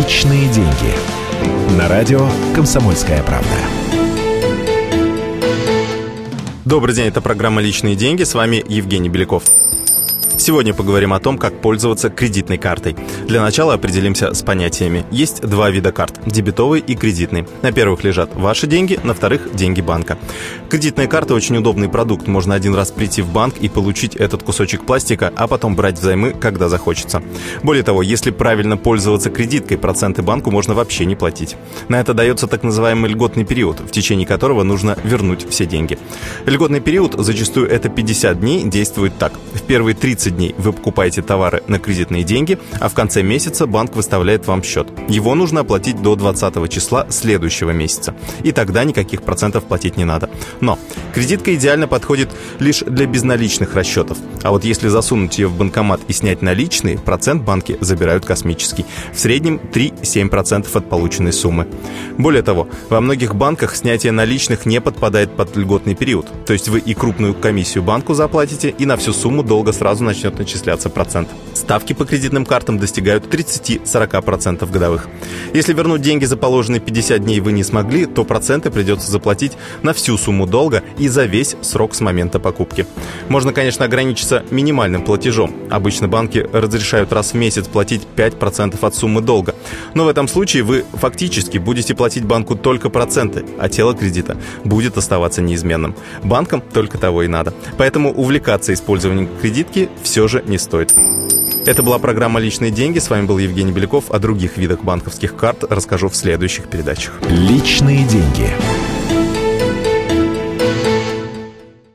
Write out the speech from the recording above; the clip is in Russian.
Личные деньги. На радио «Комсомольская правда». Добрый день, это программа «Личные деньги». С вами Евгений Беляков. Сегодня поговорим о том, как пользоваться кредитной картой. Для начала определимся с понятиями. Есть два вида карт – дебетовый и кредитный. На первых лежат ваши деньги, на вторых – деньги банка. Кредитная карта – очень удобный продукт. Можно один раз прийти в банк и получить этот кусочек пластика, а потом брать взаймы, когда захочется. Более того, если правильно пользоваться кредиткой, проценты банку можно вообще не платить. На это дается так называемый льготный период, в течение которого нужно вернуть все деньги. Льготный период, зачастую это 50 дней, действует так. В первые 30 30 дней вы покупаете товары на кредитные деньги, а в конце месяца банк выставляет вам счет. Его нужно оплатить до 20 числа следующего месяца. И тогда никаких процентов платить не надо. Но кредитка идеально подходит лишь для безналичных расчетов. А вот если засунуть ее в банкомат и снять наличные, процент банки забирают космический. В среднем 3-7% от полученной суммы. Более того, во многих банках снятие наличных не подпадает под льготный период. То есть вы и крупную комиссию банку заплатите, и на всю сумму долго сразу начнете начнет начисляться процент. Ставки по кредитным картам достигают 30-40% годовых. Если вернуть деньги за положенные 50 дней вы не смогли, то проценты придется заплатить на всю сумму долга и за весь срок с момента покупки. Можно, конечно, ограничиться минимальным платежом. Обычно банки разрешают раз в месяц платить 5% от суммы долга. Но в этом случае вы фактически будете платить банку только проценты, а тело кредита будет оставаться неизменным. Банкам только того и надо. Поэтому увлекаться использованием кредитки все же не стоит. Это была программа «Личные деньги». С вами был Евгений Беляков. О других видах банковских карт расскажу в следующих передачах. «Личные деньги».